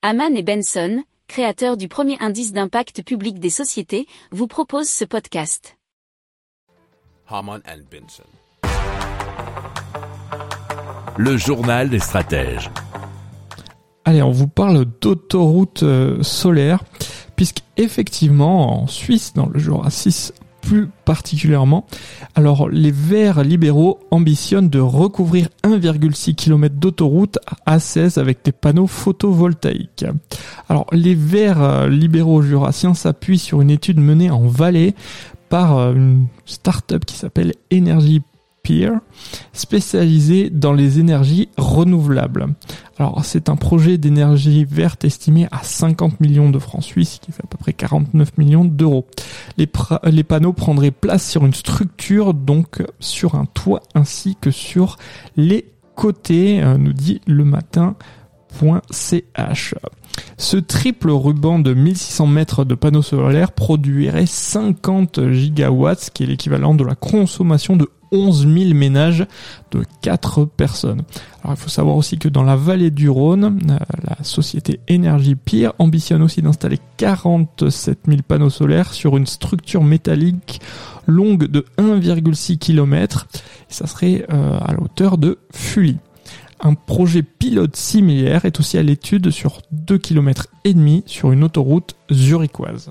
Haman et Benson, créateurs du premier indice d'impact public des sociétés, vous proposent ce podcast. Haman and Benson. Le journal des stratèges. Allez, on vous parle d'autoroute euh, solaire, puisque effectivement, en Suisse, dans le Jura 6 plus particulièrement, alors les Verts libéraux ambitionnent de recouvrir 1,6 km d'autoroute à 16 avec des panneaux photovoltaïques. Alors les Verts euh, libéraux jurassiens s'appuient sur une étude menée en Valais par euh, une start-up qui s'appelle Spécialisé dans les énergies renouvelables. Alors c'est un projet d'énergie verte estimé à 50 millions de francs suisses, qui fait à peu près 49 millions d'euros. Les, panneaux prendraient place sur une structure, donc sur un toit ainsi que sur les côtés, euh, nous dit le matin.ch. Ce triple ruban de 1600 mètres de panneaux solaires produirait 50 gigawatts, ce qui est l'équivalent de la consommation de 11 000 ménages de 4 personnes. Alors il faut savoir aussi que dans la vallée du Rhône, euh, la société Énergie Pire ambitionne aussi d'installer 47 000 panneaux solaires sur une structure métallique longue de 1,6 km. Ça serait euh, à la hauteur de Fully. Un projet pilote similaire est aussi à l'étude sur 2 km et demi sur une autoroute zurichoise.